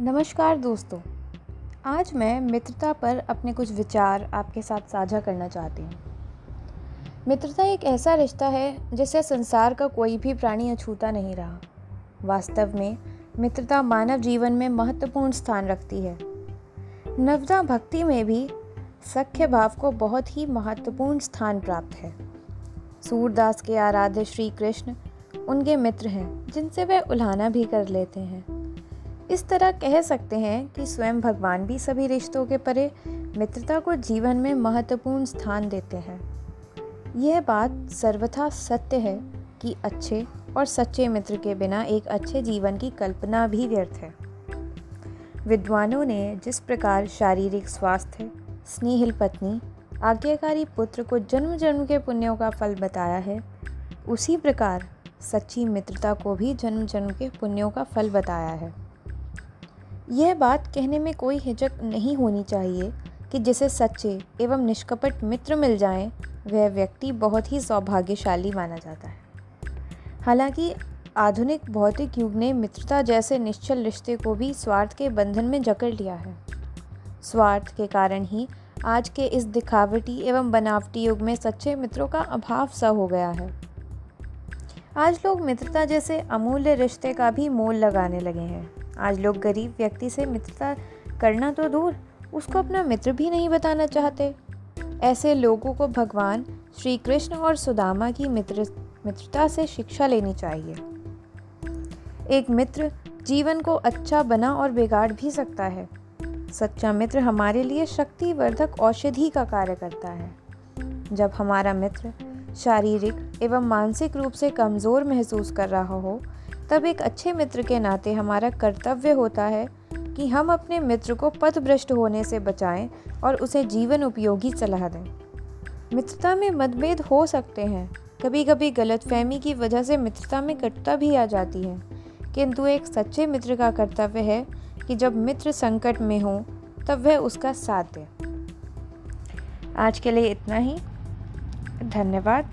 नमस्कार दोस्तों, आज मैं मित्रता पर अपने कुछ विचार आपके साथ साझा करना चाहती हूँ। मित्रता एक ऐसा रिश्ता है जिसे संसार का कोई भी प्राणी अछूता नहीं रहा। वास्तव में, मित्रता मानव जीवन में महत्वपूर्ण स्थान रखती है। नवदा भक्ति में भी सख्य भाव को बहुत ही महत्वपूर्ण स्थान प्राप्त है। सूरदास के आराध्य श्री कृष्ण उनके मित्र हैं, जिनसे वे उल्हाना भी कर लेते हैं। इस तरह कह सकते हैं कि स्वयं भगवान भी सभी रिश्तों के परे मित्रता को जीवन में महत्वपूर्ण स्थान देते हैं। यह बात सर्वथा सत्य है कि अच्छे और सच्चे मित्र के बिना एक अच्छे जीवन की कल्पना भी व्यर्थ है। विद्वानों ने जिस प्रकार शारीरिक स्वास्थ्य, स्नेहिल पत्नी, आज्ञाकारी पुत्र को जन्म जन्म के पुण्यों का फल बताया है, उसी प्रकार सच्ची मित्रता को भी जन्म जन्म के पुण्यों का फल बताया है। यह बात कहने में कोई हिचक नहीं होनी चाहिए कि जिसे सच्चे एवं निष्कपट मित्र मिल जाएँ, वह व्यक्ति बहुत ही सौभाग्यशाली माना जाता है। हालाँकि आधुनिक भौतिक युग ने मित्रता जैसे निश्चल रिश्ते को भी स्वार्थ के बंधन में जकड़ लिया है। स्वार्थ के कारण ही आज के इस दिखावटी एवं बनावटी युग में सच्चे मित्रों का अभाव सा हो गया है। आज लोग मित्रता जैसे अमूल्य रिश्ते का भी मोल लगाने लगे हैं। आज लोग गरीब व्यक्ति से मित्रता करना तो दूर, उसको अपना मित्र भी नहीं बताना चाहते। ऐसे लोगों को भगवान श्री कृष्ण और सुदामा की मित्र, मित्रता से शिक्षा लेनी चाहिए। एक मित्र जीवन को अच्छा बना और बिगाड़ भी सकता है। सच्चा मित्र हमारे लिए शक्तिवर्धक औषधि का कार्य करता है। जब हमारा मित्र शारीरिक एवं मानसिक रूप से कमज़ोर महसूस कर रहा हो तब एक अच्छे मित्र के नाते हमारा कर्तव्य होता है कि हम अपने मित्र को पथभ्रष्ट होने से बचाएँ और उसे जीवन उपयोगी सलाह दें। मित्रता में मतभेद हो सकते हैं। कभी कभी गलतफहमी की वजह से मित्रता में कटता भी आ जाती है। किंतु एक सच्चे मित्र का कर्तव्य है कि जब मित्र संकट में हो, तब वह उसका साथ दे। आज के लिए इतना ही। धन्यवाद।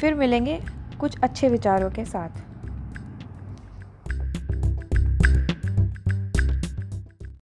फिर मिलेंगे कुछ अच्छे विचारों के साथ।